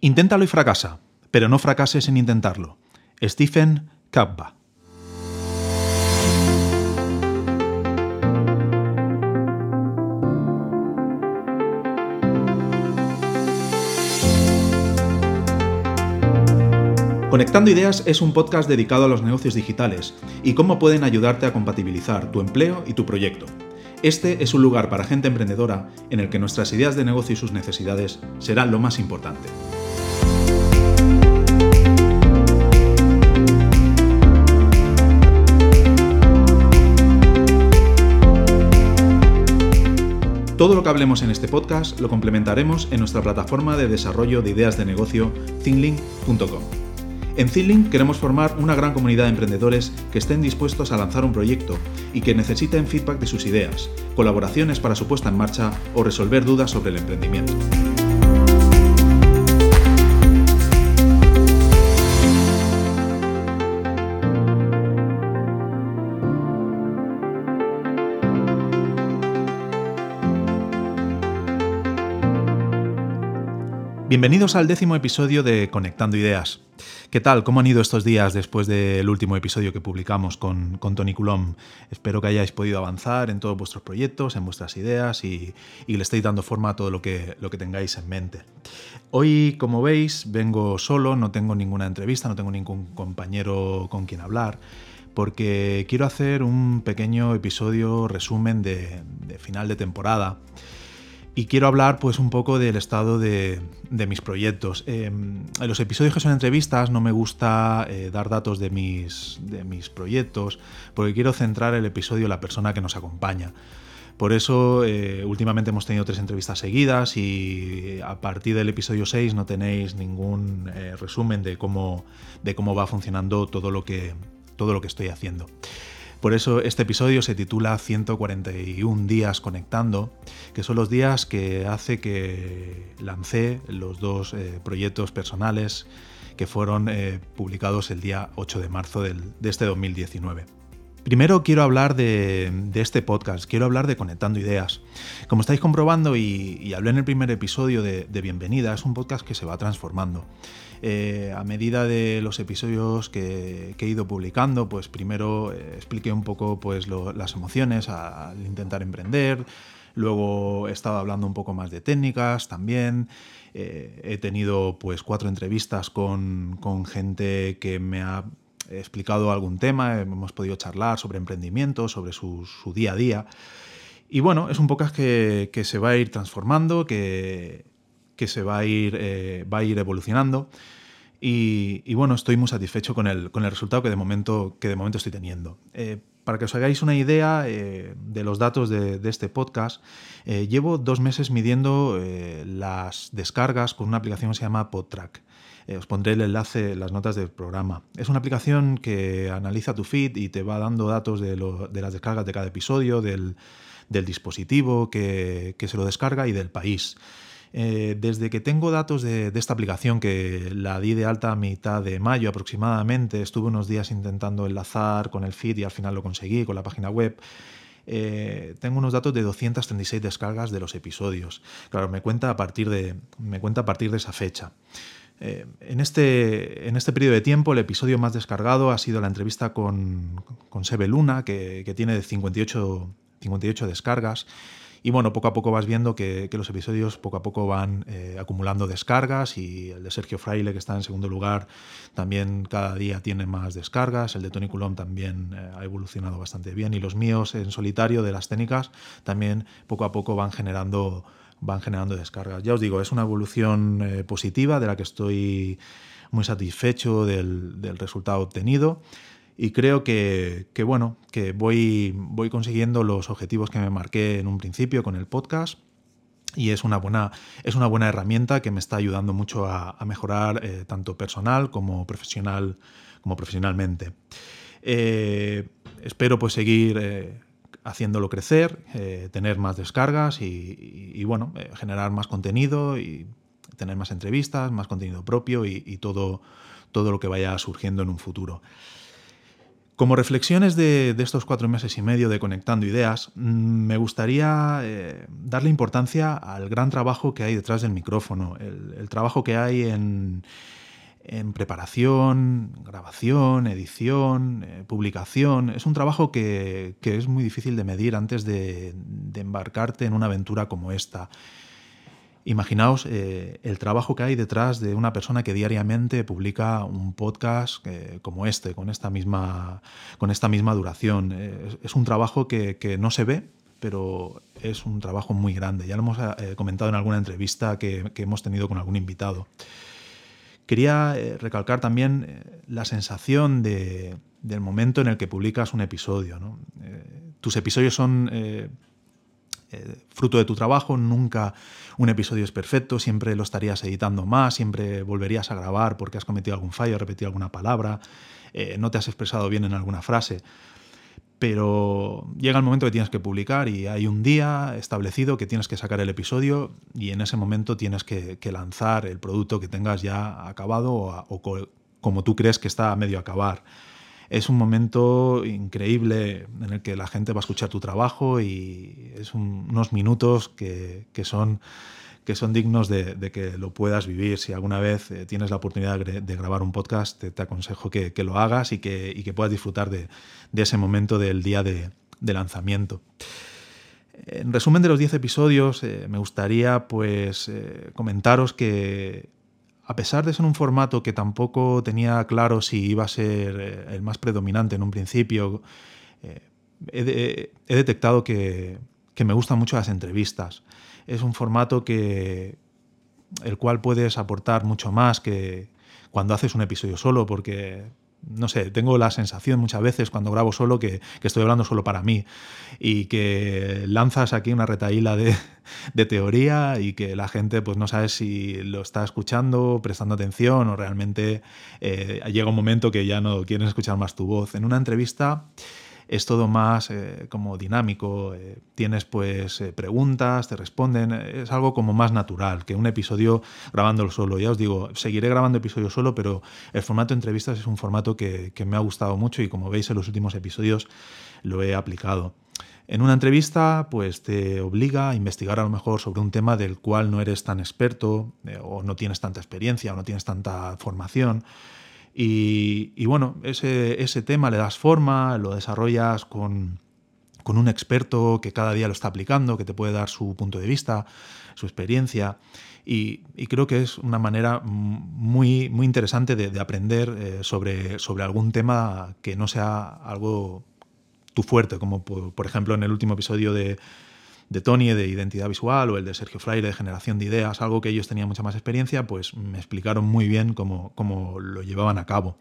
Inténtalo y fracasa, pero no fracases en intentarlo. Stephen Kappa. Conectando Ideas es un podcast dedicado a los negocios digitales y cómo pueden ayudarte a compatibilizar tu empleo y tu proyecto. Este es un lugar para gente emprendedora en el que nuestras ideas de negocio y sus necesidades serán lo más importante. Todo lo que hablemos en este podcast lo complementaremos en nuestra plataforma de desarrollo de ideas de negocio, thinlink.com. En Thinlink queremos formar una gran comunidad de emprendedores que estén dispuestos a lanzar un proyecto y que necesiten feedback de sus ideas, colaboraciones para su puesta en marcha o resolver dudas sobre el emprendimiento. Bienvenidos al décimo episodio de Conectando Ideas. ¿Qué tal? ¿Cómo han ido estos días después del último episodio que publicamos con, Tony Coulomb? Espero que hayáis podido avanzar en todos vuestros proyectos, en vuestras ideas y, le estéis dando forma a todo lo que, lo que tengáis en mente. Hoy, como veis, vengo solo, no tengo ninguna entrevista, no tengo ningún compañero con quien hablar porque quiero hacer un pequeño episodio resumen de final de temporada y quiero hablar pues un poco del estado de, mis proyectos. Em, en los episodios que son entrevistas no me gusta eh, dar datos de mis, de mis proyectos porque quiero centrar el episodio en la persona que nos acompaña. Por eso eh, últimamente hemos tenido tres entrevistas seguidas y a partir del episodio 6 no tenéis ningún eh, resumen de cómo, de cómo va funcionando todo lo que, todo lo que estoy haciendo. Por eso este episodio se titula 141 días conectando, que son los días que hace que lancé los dos eh, proyectos personales que fueron eh, publicados el día 8 de marzo de este 2019. Primero quiero hablar de, este podcast, quiero hablar de Conectando Ideas. Como estáis comprobando y, hablé en el primer episodio de, Bienvenida, es un podcast que se va transformando. Eh, a medida de los episodios que, he ido publicando, pues primero eh, expliqué un poco pues, las emociones al intentar emprender, luego he estado hablando un poco más de técnicas también. Eh, he tenido pues cuatro entrevistas con, gente que me ha explicado algún tema, hemos podido charlar sobre emprendimiento, sobre su, día a día. Y bueno, es un podcast que, se va a ir transformando, que, se va a ir, eh, va a ir evolucionando. Y, bueno, estoy muy satisfecho con el, con el resultado que de momento, que de momento estoy teniendo. Eh, para que os hagáis una idea eh, de los datos de, de este podcast, llevo dos meses midiendo las descargas con una aplicación que se llama PodTrack. Os pondré el enlace en las notas del programa. Es una aplicación que analiza tu feed y te va dando datos de, las descargas de cada episodio, del, dispositivo que, se lo descarga y del país. Eh, desde que tengo datos de, esta aplicación, que la di de alta a mitad de mayo aproximadamente, estuve unos días intentando enlazar con el feed y al final lo conseguí con la página web. Eh, tengo unos datos de 236 descargas de los episodios. Claro, me cuenta a partir de, me cuenta a partir de esa fecha. Eh, en, este, en este periodo de tiempo, el episodio más descargado ha sido la entrevista con, con Sebe Luna, que, que tiene 58, 58 descargas. Y bueno, poco a poco vas viendo que, los episodios poco a poco van eh, acumulando descargas y el de Sergio Fraile, que está en segundo lugar, también cada día tiene más descargas. El de Tony Coulomb también eh, ha evolucionado bastante bien y los míos en solitario de las técnicas también poco a poco van generando van generando descargas. Ya os digo, es una evolución eh, positiva de la que estoy muy satisfecho del, resultado obtenido y creo que, bueno, que voy, voy consiguiendo los objetivos que me marqué en un principio con el podcast y es una buena, es una buena herramienta que me está ayudando mucho a, mejorar eh, tanto personal como, profesional, como profesionalmente. Eh, espero pues seguir haciéndolo crecer, eh, tener más descargas y, bueno, eh, generar más contenido y tener más entrevistas, más contenido propio y, todo, todo lo que vaya surgiendo en un futuro. Como reflexiones de, estos cuatro meses y medio de Conectando Ideas, mm, me gustaría eh, darle importancia al gran trabajo que hay detrás del micrófono, el, trabajo que hay en, preparación, grabación, edición, eh, publicación. Es un trabajo que, es muy difícil de medir antes de embarcarte en una aventura como esta. Imaginaos eh, el trabajo que hay detrás de una persona que diariamente publica un podcast eh, como este, con esta misma, con esta misma duración. Eh, es, un trabajo que, no se ve, pero es un trabajo muy grande. Ya lo hemos comentado en alguna entrevista que, hemos tenido con algún invitado. Quería recalcar también la sensación del momento en el que publicas un episodio. tus episodios son eh, fruto de tu trabajo, nunca un episodio es perfecto, siempre lo estarías editando más, siempre volverías a grabar porque has cometido algún fallo, repetido alguna palabra, eh, no te has expresado bien en alguna frase. Pero llega el momento que tienes que publicar y hay un día establecido que tienes que sacar el episodio y en ese momento tienes que, lanzar el producto que tengas ya acabado o, como tú crees que está a medio acabar es un momento increíble en el que la gente va a escuchar tu trabajo y es unos minutos que, son, que son dignos de, que lo puedas vivir. Si alguna vez eh, tienes la oportunidad de grabar un podcast, te, aconsejo que, lo hagas y que, puedas disfrutar de, ese momento del día de, lanzamiento. En resumen de los 10 episodios, eh, me gustaría pues eh, comentaros que a pesar de ser un formato que tampoco tenía claro si iba a ser eh, el más predominante en un principio, eh, he, detectado que, me gustan mucho las entrevistas. Es un formato que el cual puedes aportar mucho más que cuando haces un episodio solo, porque no sé, tengo la sensación muchas veces cuando grabo solo que, estoy hablando solo para mí y que lanzas aquí una retaíla de, teoría y que la gente pues no sabe si lo está escuchando, prestando atención o realmente eh, llega un momento que ya no quieren escuchar más tu voz. En una entrevista es todo más eh, como dinámico, eh, tienes pues eh, preguntas, te responden, es algo como más natural que un episodio grabándolo solo. Ya os digo, seguiré grabando episodios solo, pero el formato de entrevistas es un formato que, me ha gustado mucho y como veis en los últimos episodios lo he aplicado. En una entrevista, pues te obliga a investigar a lo mejor sobre un tema del cual no eres tan experto o no tienes tanta experiencia o no tienes tanta formación. Y, bueno, ese, ese, tema le das forma, lo desarrollas con, un experto que cada día lo está aplicando, que te puede dar su punto de vista, su experiencia. Y, creo que es una manera muy, muy interesante de, aprender eh, sobre, sobre algún tema que no sea algo tu fuerte, como por ejemplo en el último episodio de, de Tony de identidad visual o el de Sergio Fraile de generación de ideas, algo que ellos tenían mucha más experiencia, pues me explicaron muy bien cómo, lo llevaban a cabo.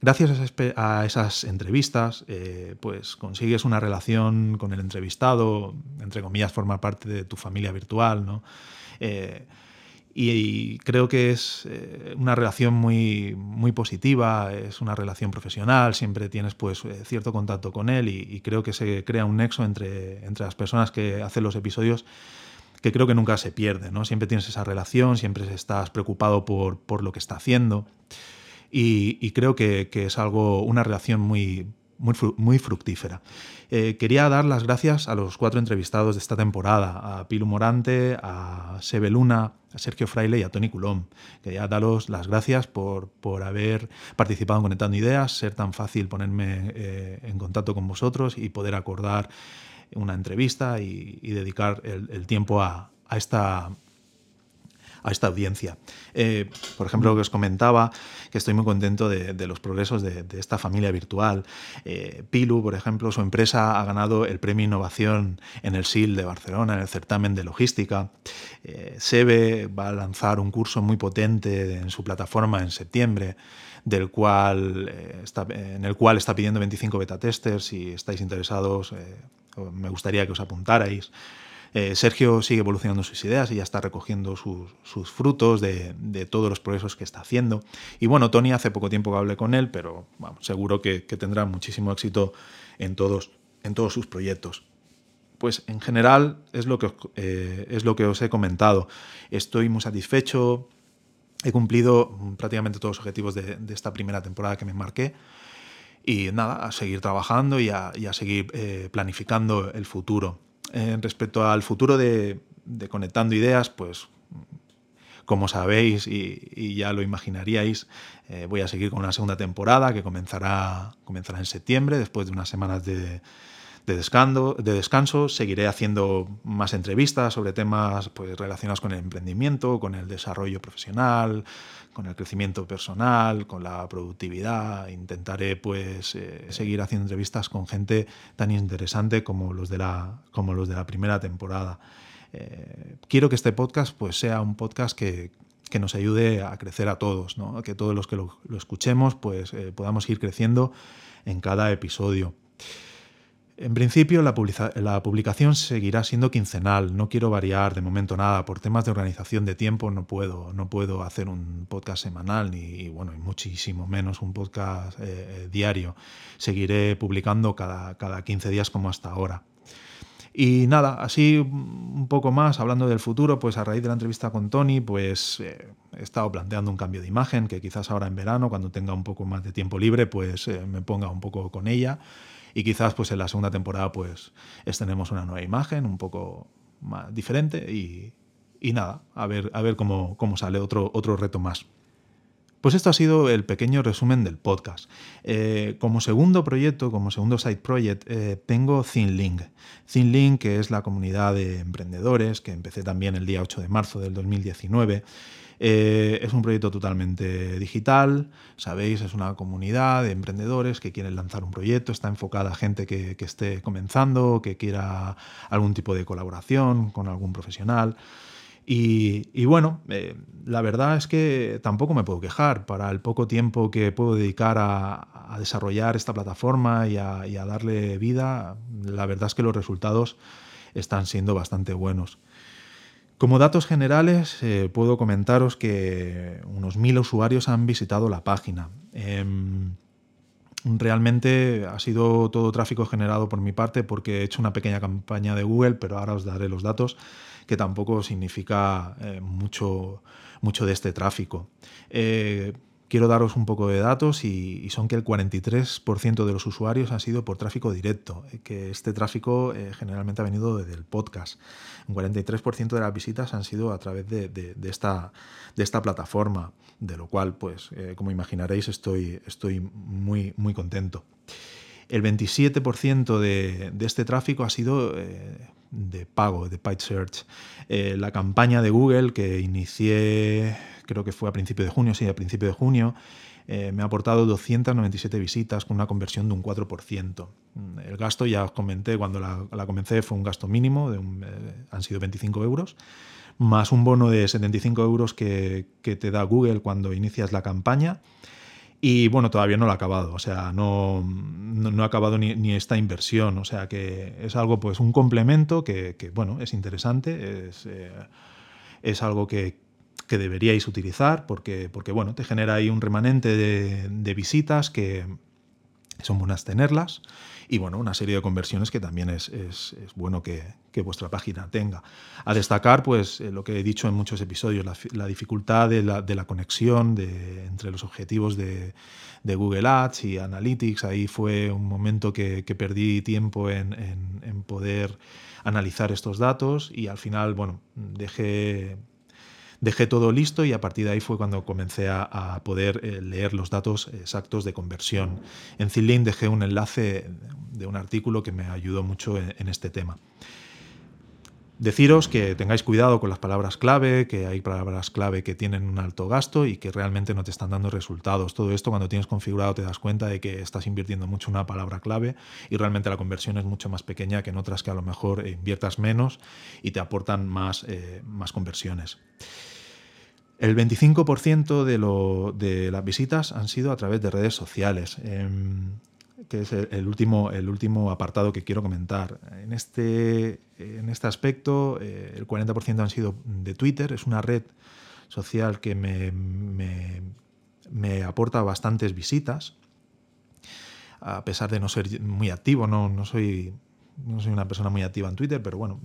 Gracias a esas entrevistas, eh, pues consigues una relación con el entrevistado, entre comillas, formar parte de tu familia virtual, ¿no? Eh, y, creo que es eh, una relación muy, muy positiva, es una relación profesional, siempre tienes pues eh, cierto contacto con él y, creo que se crea un nexo entre, entre las personas que hacen los episodios que creo que nunca se pierde, ¿no? Siempre tienes esa relación, siempre estás preocupado por, por lo que está haciendo y, creo que, que, es algo, una relación muy, muy, fructífera. Eh, quería dar las gracias a los cuatro entrevistados de esta temporada, a Pilu Morante, a Sebe Luna, a Sergio Fraile y a Tony Coulomb. Quería daros las gracias por, por haber participado en Conectando Ideas, ser tan fácil ponerme eh, en contacto con vosotros y poder acordar una entrevista y, dedicar el, tiempo a, a esta a esta audiencia. Eh, por ejemplo, lo que os comentaba, que estoy muy contento de, los progresos de, esta familia virtual. Eh, Pilu, por ejemplo, su empresa ha ganado el premio Innovación en el SIL de Barcelona, en el certamen de logística. Eh, Sebe va a lanzar un curso muy potente en su plataforma en septiembre del cual está, en el cual está pidiendo 25 beta testers. Si estáis interesados, me gustaría que os apuntarais. Eh, Sergio sigue evolucionando sus ideas y ya está recogiendo sus, frutos de, todos los progresos que está haciendo. Y bueno, Tony hace poco tiempo que hablé con él, pero seguro que, tendrá muchísimo éxito en todos, en todos sus proyectos. Pues en general es lo, que, eh, es lo que os he comentado. Estoy muy satisfecho, he cumplido prácticamente todos los objetivos de, esta primera temporada que me marqué. y nada, a seguir trabajando y a, seguir eh, planificando el futuro. Respecto al futuro de, Conectando Ideas, pues como sabéis y, ya lo imaginaríais, eh, voy a seguir con una segunda temporada que comenzará, comenzará en septiembre, después de unas semanas de, de descanso, de descanso. Seguiré haciendo más entrevistas sobre temas pues, relacionados con el emprendimiento, con el desarrollo profesional, con el crecimiento personal, con la productividad. Intentaré pues, eh, seguir haciendo entrevistas con gente tan interesante como los de la, como los de la primera temporada. Eh, quiero que este podcast pues, sea un podcast que, nos ayude a crecer a todos, que todos los que lo, escuchemos pues, eh, podamos ir creciendo en cada episodio. En principio, la, publicación seguirá siendo quincenal. No quiero variar de momento nada. Por temas de organización de tiempo no puedo, no puedo hacer un podcast semanal ni, bueno, y muchísimo menos un podcast eh, eh, diario. Seguiré publicando cada, cada 15 días como hasta ahora. Y nada, así un poco más, hablando del futuro, pues a raíz de la entrevista con Tony, pues eh, he estado planteando un cambio de imagen, que quizás ahora en verano, cuando tenga un poco más de tiempo libre, pues me ponga un poco con ella y quizás pues en la segunda temporada pues una nueva imagen un poco más diferente y, nada, a ver, a ver cómo, cómo, sale otro, otro reto más. Pues esto ha sido el pequeño resumen del podcast. Eh, como segundo proyecto, como segundo side project, eh, tengo ThinLink. ThinLink, que es la comunidad de emprendedores, que empecé también el día 8 de marzo del 2019 eh, es un proyecto totalmente digital, sabéis, es una comunidad de emprendedores que quieren lanzar un proyecto, está enfocada a gente que, esté comenzando, que quiera algún tipo de colaboración con algún profesional. Y, bueno, eh, la verdad es que tampoco me puedo quejar para el poco tiempo que puedo dedicar a, desarrollar esta plataforma y a, y a, darle vida. La verdad es que los resultados están siendo bastante buenos. Como datos generales, eh, puedo comentaros que unos mil usuarios han visitado la página. Em, realmente ha sido todo tráfico generado por mi parte porque he hecho una pequeña campaña de Google, pero ahora os daré los datos, que tampoco significa eh, mucho, mucho de este tráfico. Eh, quiero daros un poco de datos y, son que el 43% de los usuarios han sido por tráfico directo, eh, que este tráfico eh, generalmente ha venido desde el podcast. Un 43% de las visitas han sido a través de, esta, plataforma, de lo cual, pues, eh, como imaginaréis, estoy, muy contento. El 27% de, este tráfico ha sido de pago, de paid search. la campaña de Google que inicié creo que fue a principio de junio, sí, a principio de junio, eh, me ha aportado 297 visitas con una conversión de un 4%. Mm, el gasto, ya os comenté, cuando la, comencé fue un gasto mínimo, de eh, han sido 25 euros, más un bono de 75 euros que, te da Google cuando inicias la campaña. Y bueno, todavía no lo ha acabado, o sea, no, no, ha acabado ni, esta inversión, o sea que es algo, pues un complemento que, bueno, es interesante, es, eh, es algo que, que deberíais utilizar porque, porque bueno, te genera ahí un remanente de, visitas que son buenas tenerlas y bueno, una serie de conversiones que también es, bueno que, vuestra página tenga. A destacar, pues, eh, lo que he dicho en muchos episodios, la, dificultad de la, conexión de, entre los objetivos de, Google Ads y Analytics. Ahí fue un momento que, perdí tiempo en, en, poder analizar estos datos y al final, bueno, dejé dejé todo listo y a partir de ahí fue cuando comencé a, poder eh, leer los datos exactos de conversión. En Zilin dejé un enlace de un artículo que me ayudó mucho en, este tema. Deciros que tengáis cuidado con las palabras clave, que hay palabras clave que tienen un alto gasto y que realmente no te están dando resultados. Todo esto cuando tienes configurado te das cuenta de que estás invirtiendo mucho una palabra clave y realmente la conversión es mucho más pequeña que en otras que a lo mejor inviertas menos y te aportan más, eh, más conversiones. El 25% de, de, las visitas han sido a través de redes sociales, em, que es el, último, el último apartado que quiero comentar. En este, en este aspecto, eh, el 40% han sido de Twitter, es una red social que me, me, aporta bastantes visitas, a pesar de no ser muy activo, no, no soy no soy una persona muy activa en Twitter, pero bueno,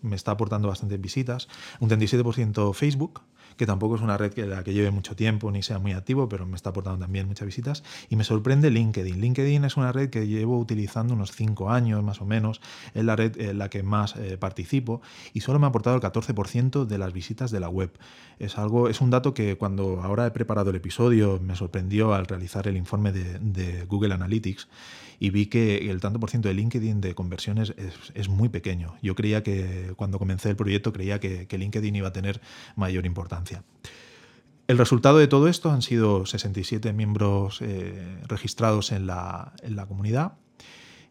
me está aportando bastantes visitas. Un 37% Facebook, que tampoco es una red que la que lleve mucho tiempo ni sea muy activo, pero me está aportando también muchas visitas. Y me sorprende LinkedIn. LinkedIn es una red que llevo utilizando unos 5 años más o menos, es la red en la que más eh, participo y solo me ha aportado el 14% de las visitas de la web. Es algo, es un dato que cuando ahora he preparado el episodio me sorprendió al realizar el informe de, de Google Analytics y vi que el tanto por ciento de LinkedIn de conversiones es, muy pequeño. Yo creía que cuando comencé el proyecto creía que, LinkedIn iba a tener mayor importancia. El resultado de todo esto han sido 67 miembros eh, registrados en la, comunidad.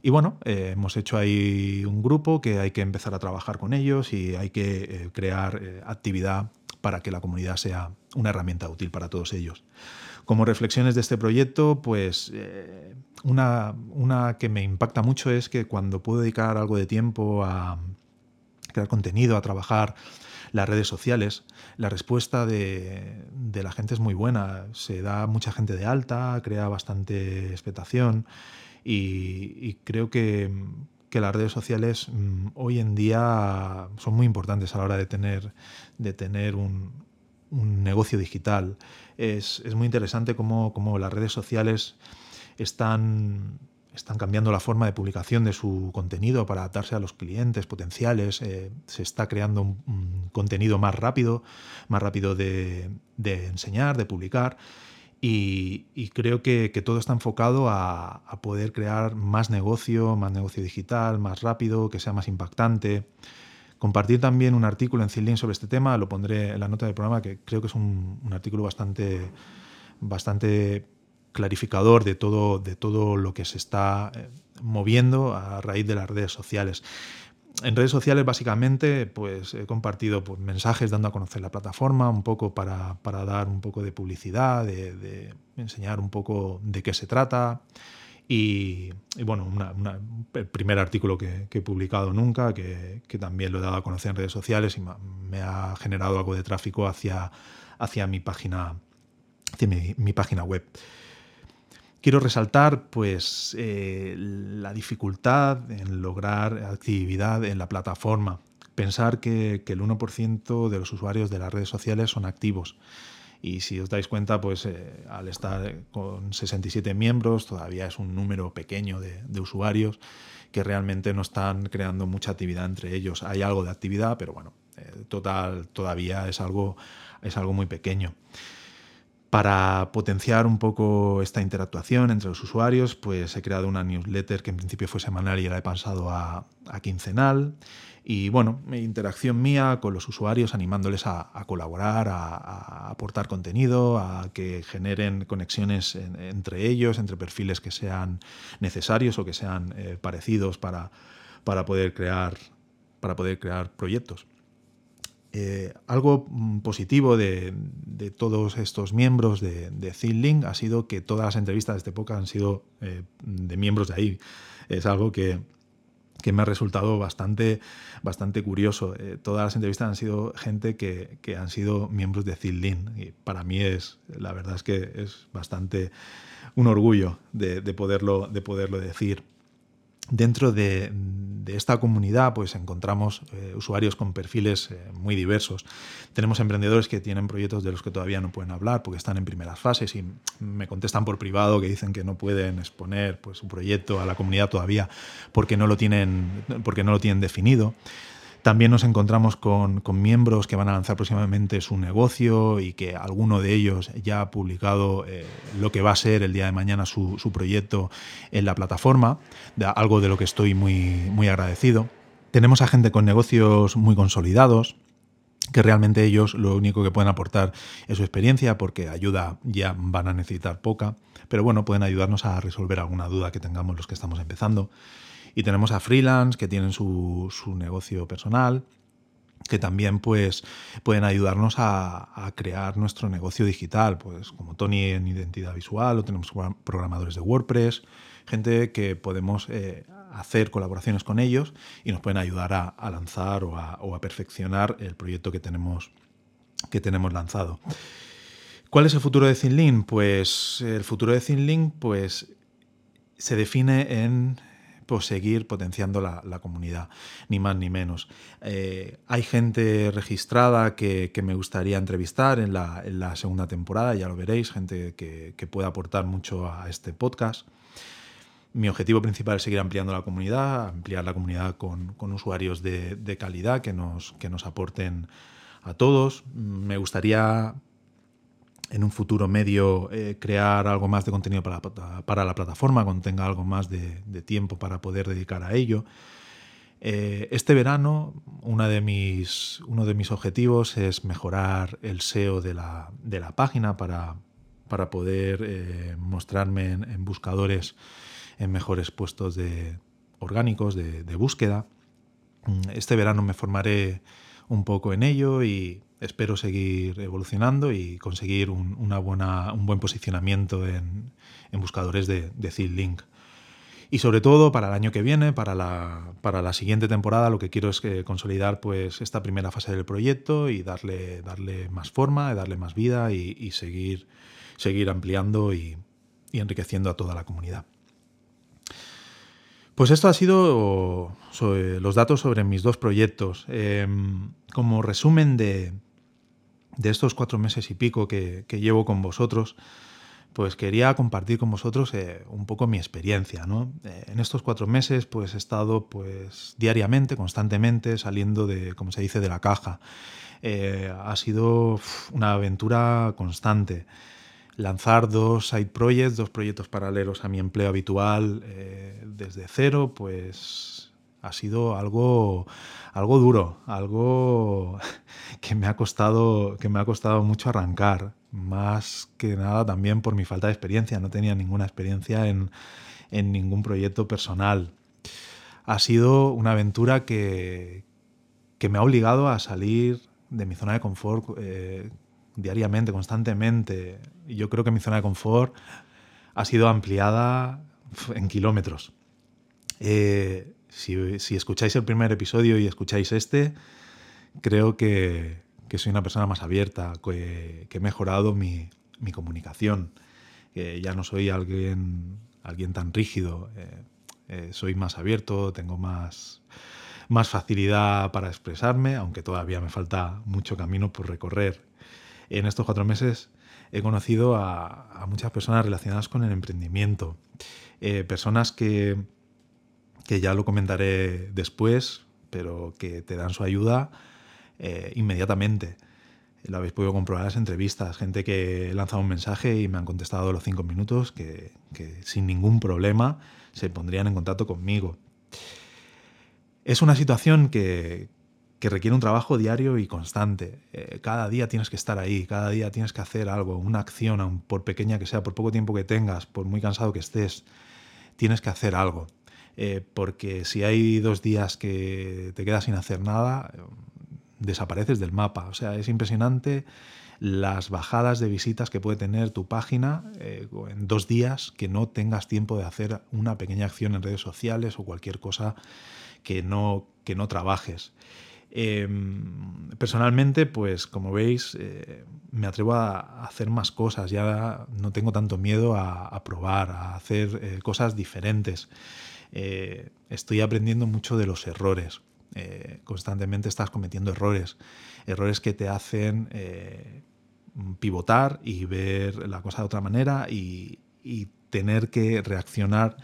Y bueno, eh, hemos hecho ahí un grupo que hay que empezar a trabajar con ellos y hay que eh, crear actividad para que la comunidad sea una herramienta útil para todos ellos. Como reflexiones de este proyecto, pues una, una, que me impacta mucho es que cuando puedo dedicar algo de tiempo a crear contenido, a trabajar las redes sociales, la respuesta de, la gente es muy buena. Se da mucha gente de alta, crea bastante expectación y, creo que, las redes sociales mm, hoy en día son muy importantes a la hora de tener, de tener un, un negocio digital es, muy interesante cómo, las redes sociales están, están cambiando la forma de publicación de su contenido para adaptarse a los clientes potenciales. Eh, se está creando un, contenido más rápido, más rápido de, enseñar, de publicar. Y, creo que, todo está enfocado a, poder crear más negocio, más negocio digital, más rápido, que sea más impactante compartir también un artículo en Zilin sobre este tema, lo pondré en la nota del programa, que creo que es un, artículo bastante, bastante clarificador de todo, de todo lo que se está eh, moviendo a raíz de las redes sociales. En redes sociales básicamente pues he compartido pues, mensajes dando a conocer la plataforma, un poco para, dar un poco de publicidad, de enseñar un poco de qué se trata, y, bueno, el primer artículo que, he publicado nunca, que, también lo he dado a conocer en redes sociales y me ha generado algo de tráfico hacia, hacia mi página, mi, página web. Quiero resaltar pues, eh, la dificultad en lograr actividad en la plataforma. Pensar que, que el 1% de los usuarios de las redes sociales son activos. Y si os dais cuenta, pues eh, al estar con 67 miembros, todavía es un número pequeño de, usuarios que realmente no están creando mucha actividad entre ellos. Hay algo de actividad, pero bueno, eh, total todavía es algo, es algo muy pequeño. Para potenciar un poco esta interactuación entre los usuarios, pues he creado una newsletter que en principio fue semanal y la he pasado a, quincenal. Y bueno, interacción mía con los usuarios, animándoles a, colaborar, a, aportar contenido, a que generen conexiones entre ellos, entre perfiles que sean necesarios o que sean eh, parecidos para, para, poder crear, para poder crear proyectos. Eh, algo mm, positivo de, todos estos miembros de, de ha sido que todas las entrevistas de esta época han sido eh, de miembros de ahí. Es algo que, que me ha resultado bastante, bastante curioso. Eh, todas las entrevistas han sido gente que, han sido miembros de Zillin y para mí es, la verdad es que es bastante un orgullo de, poderlo, de poderlo decir. Dentro de, esta comunidad pues encontramos eh, usuarios con perfiles eh, muy diversos. Tenemos emprendedores que tienen proyectos de los que todavía no pueden hablar porque están en primeras fases y me contestan por privado que dicen que no pueden exponer pues, su proyecto a la comunidad todavía porque no lo tienen, porque no lo tienen definido. También nos encontramos con, miembros que van a lanzar próximamente su negocio y que alguno de ellos ya ha publicado eh, lo que va a ser el día de mañana su, proyecto en la plataforma, algo de lo que estoy muy, muy agradecido. Tenemos a gente con negocios muy consolidados, que realmente ellos lo único que pueden aportar es su experiencia, porque ayuda ya van a necesitar poca, pero bueno, pueden ayudarnos a resolver alguna duda que tengamos los que estamos empezando. Y tenemos a freelance que tienen su, negocio personal, que también pues, pueden ayudarnos a, crear nuestro negocio digital, pues como Tony en identidad visual o tenemos programadores de WordPress, gente que podemos eh, hacer colaboraciones con ellos y nos pueden ayudar a, lanzar o a, perfeccionar el proyecto que tenemos, que tenemos lanzado. ¿Cuál es el futuro de ThinLink? Pues el futuro de ThinLink pues, se define en seguir potenciando la, comunidad, ni más ni menos. Eh, hay gente registrada que, me gustaría entrevistar en la, segunda temporada, ya lo veréis, gente que, que puede aportar mucho a este podcast. Mi objetivo principal es seguir ampliando la comunidad, ampliar la comunidad con, usuarios de, calidad que nos, que nos aporten a todos. Me gustaría en un futuro medio eh, crear algo más de contenido para, la plataforma, cuando tenga algo más de, tiempo para poder dedicar a ello. Eh, este verano de mis, uno de mis objetivos es mejorar el SEO de la, página para, para poder eh, mostrarme en buscadores en mejores puestos de orgánicos de, búsqueda. Mm, este verano me formaré un poco en ello y espero seguir evolucionando y conseguir un, una buena, un buen posicionamiento en, buscadores de, de Link. Y sobre todo para el año que viene, para la, para la siguiente temporada, lo que quiero es que consolidar pues, esta primera fase del proyecto y darle, darle más forma, darle más vida y, seguir, seguir ampliando y enriqueciendo a toda la comunidad. Pues esto ha sido los datos sobre mis dos proyectos. Em, como resumen de, estos cuatro meses y pico que, llevo con vosotros, pues quería compartir con vosotros eh, un poco mi experiencia. Eh, en estos cuatro meses pues he estado pues, diariamente, constantemente, saliendo de, como se dice, de la caja. Eh, ha sido una aventura constante lanzar dos side projects, dos proyectos paralelos a mi empleo habitual desde cero, pues ha sido algo, algo duro, algo que me, ha costado, que me ha costado mucho arrancar, más que nada también por mi falta de experiencia, no tenía ninguna experiencia en, ningún proyecto personal. Ha sido una aventura que, que me ha obligado a salir de mi zona de confort eh, diariamente, constantemente. Y yo creo que mi zona de confort ha sido ampliada en kilómetros. Eh, si, escucháis el primer episodio y escucháis este, creo que, soy una persona más abierta, que, he mejorado mi, comunicación, ya no soy alguien, alguien tan rígido, eh, eh, soy más abierto, tengo más, más facilidad para expresarme, aunque todavía me falta mucho camino por recorrer. En estos cuatro meses he conocido a, muchas personas relacionadas con el emprendimiento, eh, personas que, que, ya lo comentaré después, pero que te dan su ayuda eh, inmediatamente. Lo habéis podido comprobar en las entrevistas, gente que he lanzado un mensaje y me han contestado los cinco minutos, que, sin ningún problema se pondrían en contacto conmigo. Es una situación que, requiere un trabajo diario y constante. Eh, cada día tienes que estar ahí, cada día tienes que hacer algo, una acción, por pequeña que sea, por poco tiempo que tengas, por muy cansado que estés, tienes que hacer algo. Eh, porque si hay dos días que te quedas sin hacer nada, desapareces del mapa. O sea, es impresionante las bajadas de visitas que puede tener tu página eh, en dos días que no tengas tiempo de hacer una pequeña acción en redes sociales o cualquier cosa que no, que no trabajes. Em, personalmente, pues como veis, eh, me atrevo a hacer más cosas, ya no tengo tanto miedo a, probar, a hacer cosas diferentes. Eh, estoy aprendiendo mucho de los errores. constantemente estás cometiendo errores, errores que te hacen pivotar y ver la cosa de otra manera y tener que reaccionar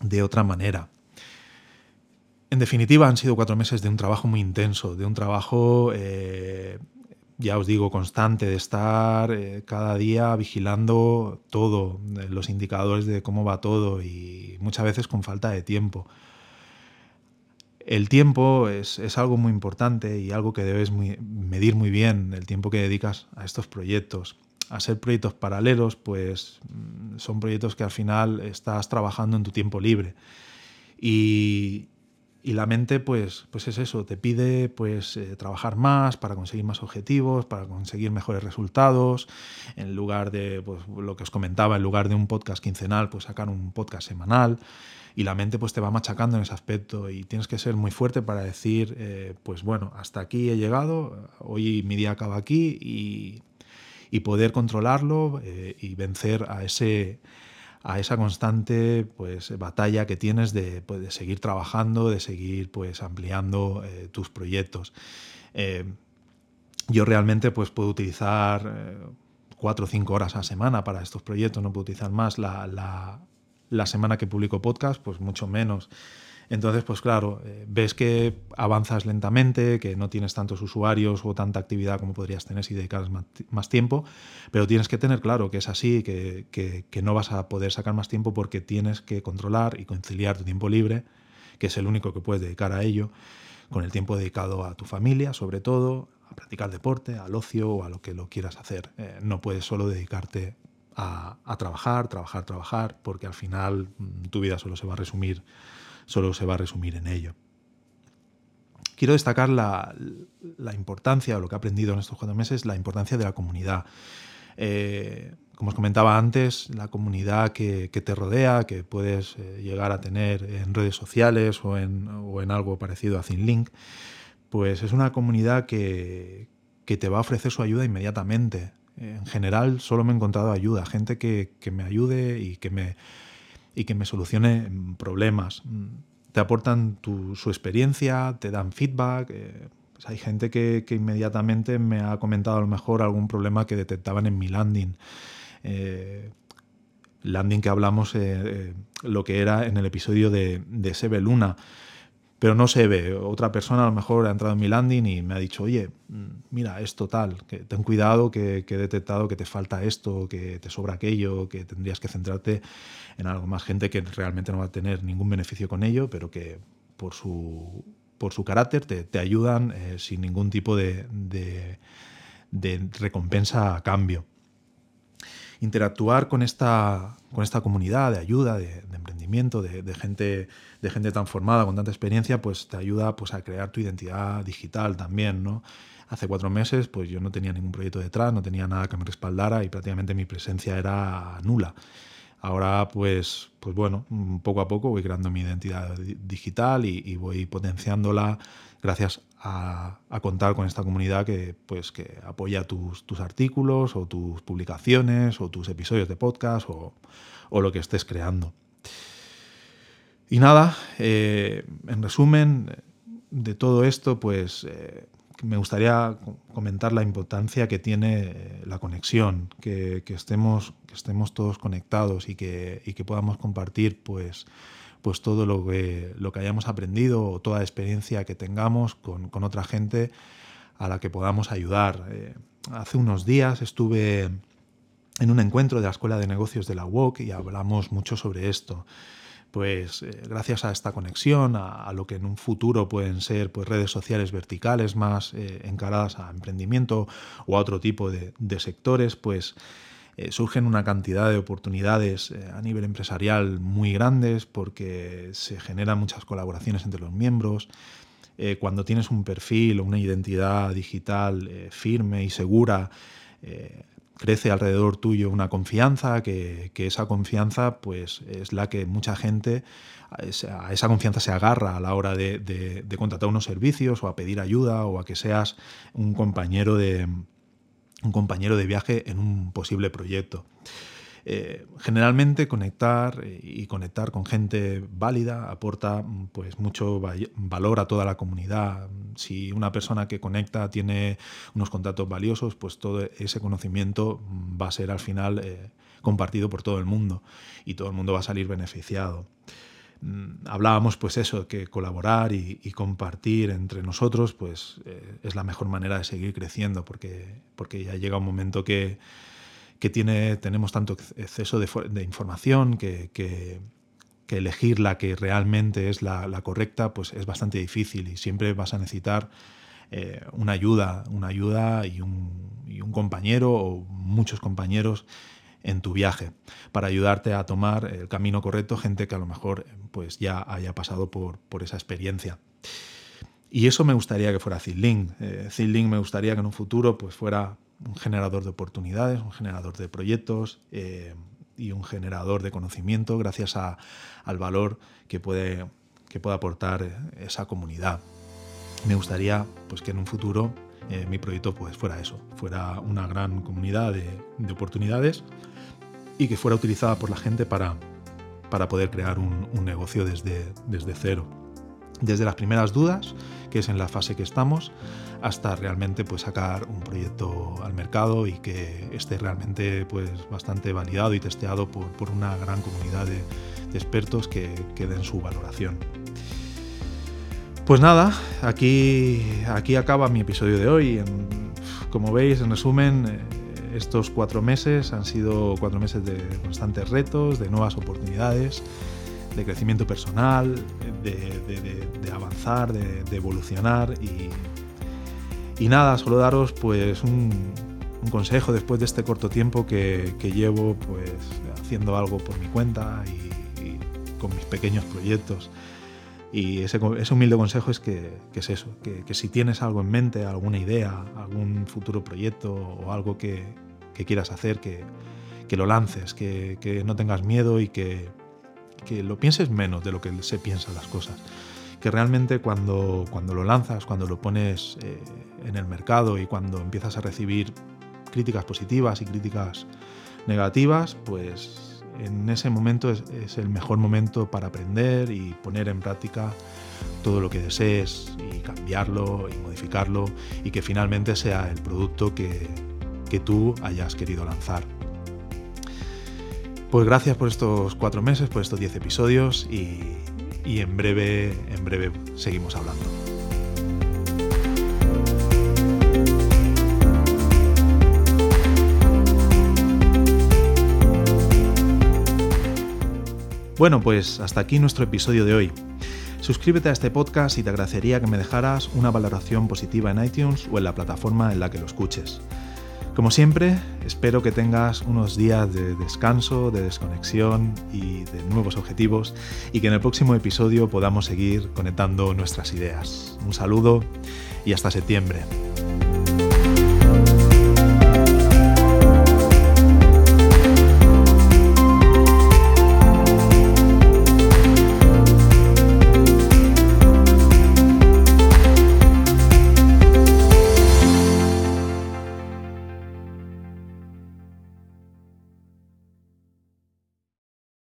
de otra manera. En definitiva, han sido cuatro meses de un trabajo muy intenso, de un trabajo, eh, ya os digo, constante, de estar eh, cada día vigilando todo, eh, los indicadores de cómo va todo y muchas veces con falta de tiempo. El tiempo es, algo muy importante y algo que debes medir muy bien, el tiempo que dedicas a estos proyectos. A ser proyectos paralelos, pues mm, son proyectos que al final estás trabajando en tu tiempo libre. Y, y la mente, pues, pues es eso, te pide pues, eh, trabajar más para conseguir más objetivos, para conseguir mejores resultados. En lugar de pues, lo que os comentaba, en lugar de un podcast quincenal, pues sacar un podcast semanal. Y la mente pues, te va machacando en ese aspecto y tienes que ser muy fuerte para decir, eh, pues bueno, hasta aquí he llegado, hoy mi día acaba aquí y, y poder controlarlo eh, y vencer a ese, a esa constante pues, batalla que tienes de, pues, seguir trabajando, de seguir pues, ampliando eh, tus proyectos. Eh, yo realmente pues, puedo utilizar eh, cuatro o cinco horas a semana para estos proyectos, no puedo utilizar más. La, la, la semana que publico podcast, pues mucho menos. Entonces, pues claro, eh, ves que avanzas lentamente, que no tienes tantos usuarios o tanta actividad como podrías tener si dedicas más, tiempo, pero tienes que tener claro que es así, que, que, no vas a poder sacar más tiempo porque tienes que controlar y conciliar tu tiempo libre, que es el único que puedes dedicar a ello, con el tiempo dedicado a tu familia, sobre todo, a practicar deporte, al ocio o a lo que lo quieras hacer. Eh, no puedes solo dedicarte a, trabajar, trabajar, trabajar, porque al final mm, tu vida solo se va a resumir solo se va a resumir en ello. Quiero destacar la, importancia, o lo que he aprendido en estos cuatro meses, la importancia de la comunidad. Eh, como os comentaba antes, la comunidad que, te rodea, que puedes eh, llegar a tener en redes sociales o en, algo parecido a ThinLink, pues es una comunidad que, te va a ofrecer su ayuda inmediatamente. En general, solo me he encontrado ayuda, gente que, que me ayude y que me, y que me solucione problemas. Te aportan su experiencia, te dan feedback. Eh, pues hay gente que, inmediatamente me ha comentado a lo mejor algún problema que detectaban en mi landing. Eh, landing que hablamos, eh, lo que era en el episodio de, de Sebe Luna pero no se ve. Otra persona a lo mejor ha entrado en mi landing y me ha dicho, oye, mm, mira, es total, que ten cuidado, que, he detectado que te falta esto, que te sobra aquello, que tendrías que centrarte en algo más. Gente que realmente no va a tener ningún beneficio con ello, pero que por su, por su carácter te, ayudan eh, sin ningún tipo de, de recompensa a cambio interactuar con esta, con esta comunidad de ayuda, de, emprendimiento, de, gente, de gente tan formada, con tanta experiencia, pues te ayuda pues, a crear tu identidad digital también, ¿no? Hace cuatro meses pues yo no tenía ningún proyecto detrás, no tenía nada que me respaldara y prácticamente mi presencia era nula. Ahora, pues, pues bueno, poco a poco voy creando mi identidad digital y, voy potenciándola gracias a, contar con esta comunidad que, pues, que apoya tus, artículos o tus publicaciones o tus episodios de podcast o, lo que estés creando. Y nada, eh, en resumen de todo esto, pues eh, me gustaría comentar la importancia que tiene eh, la conexión, que, estemos, que estemos todos conectados y que, que podamos compartir pues, pues todo lo que, lo que hayamos aprendido o toda experiencia que tengamos con, otra gente a la que podamos ayudar. Eh, hace unos días estuve en un encuentro de la Escuela de Negocios de la UOC y hablamos mucho sobre esto pues eh, gracias a esta conexión, a, lo que en un futuro pueden ser pues, redes sociales verticales más eh, encaradas a emprendimiento o a otro tipo de, sectores, pues eh, surgen una cantidad de oportunidades a nivel empresarial muy grandes porque se generan muchas colaboraciones entre los miembros. cuando tienes un perfil o una identidad digital firme y segura, crece alrededor tuyo una confianza, que, esa confianza pues, es la que mucha gente, a esa, confianza se agarra a la hora de, contratar unos servicios o a pedir ayuda o a que seas un compañero de, un compañero de viaje en un posible proyecto. Eh, generalmente conectar eh, y conectar con gente válida aporta pues, mucho valor a toda la comunidad. Si una persona que conecta tiene unos contactos valiosos, pues todo ese conocimiento va a ser al final eh, compartido por todo el mundo y todo el mundo va a salir beneficiado mm, hablábamos pues eso, que colaborar y, compartir entre nosotros pues es la mejor manera de seguir creciendo porque, porque ya llega un momento que, que tiene, tenemos tanto exceso de, información que, elegir la que realmente es la, correcta pues es bastante difícil y siempre vas a necesitar eh, una ayuda, una ayuda y un, compañero o muchos compañeros en tu viaje para ayudarte a tomar el camino correcto, gente que a lo mejor pues ya haya pasado por, por esa experiencia. Y eso me gustaría que fuera Zilling. Eh, me gustaría que en un futuro pues fuera un generador de oportunidades, un generador de proyectos eh, y un generador de conocimiento gracias al valor que puede, que puede aportar esa comunidad. Me gustaría pues, que en un futuro eh, mi proyecto pues, fuera eso, fuera una gran comunidad de, oportunidades y que fuera utilizada por la gente para, para poder crear un, negocio desde, desde cero. Desde las primeras dudas, que es en la fase que estamos, hasta realmente pues, sacar un proyecto al mercado y que esté realmente pues, bastante validado y testeado por, una gran comunidad de, expertos que, que, den su valoración. Pues nada, aquí, aquí acaba mi episodio de hoy. como veis, en resumen, eh, estos cuatro meses han sido cuatro meses de constantes retos, de nuevas oportunidades, de crecimiento personal, de, avanzar, de, evolucionar y, nada, solo daros pues un, consejo después de este corto tiempo que, llevo pues haciendo algo por mi cuenta y, con mis pequeños proyectos. Y ese, humilde consejo es que, es eso, que, si tienes algo en mente, alguna idea, algún futuro proyecto o algo que, quieras hacer, que, lo lances, que, no tengas miedo y que, lo pienses menos de lo que se piensan las cosas. Que realmente cuando, cuando lo lanzas, cuando lo pones eh, en el mercado y cuando empiezas a recibir críticas positivas y críticas negativas, pues en ese momento es, el mejor momento para aprender y poner en práctica todo lo que desees y cambiarlo y modificarlo y que finalmente sea el producto que, tú hayas querido lanzar. Pues gracias por estos cuatro meses, por estos diez episodios y, y en breve, en breve seguimos hablando. Bueno, pues hasta aquí nuestro episodio de hoy. Suscríbete a este podcast y te agradecería que me dejaras una valoración positiva en iTunes o en la plataforma en la que lo escuches. Como siempre, espero que tengas unos días de descanso, de desconexión y de nuevos objetivos y que en el próximo episodio podamos seguir conectando nuestras ideas. Un saludo y hasta septiembre.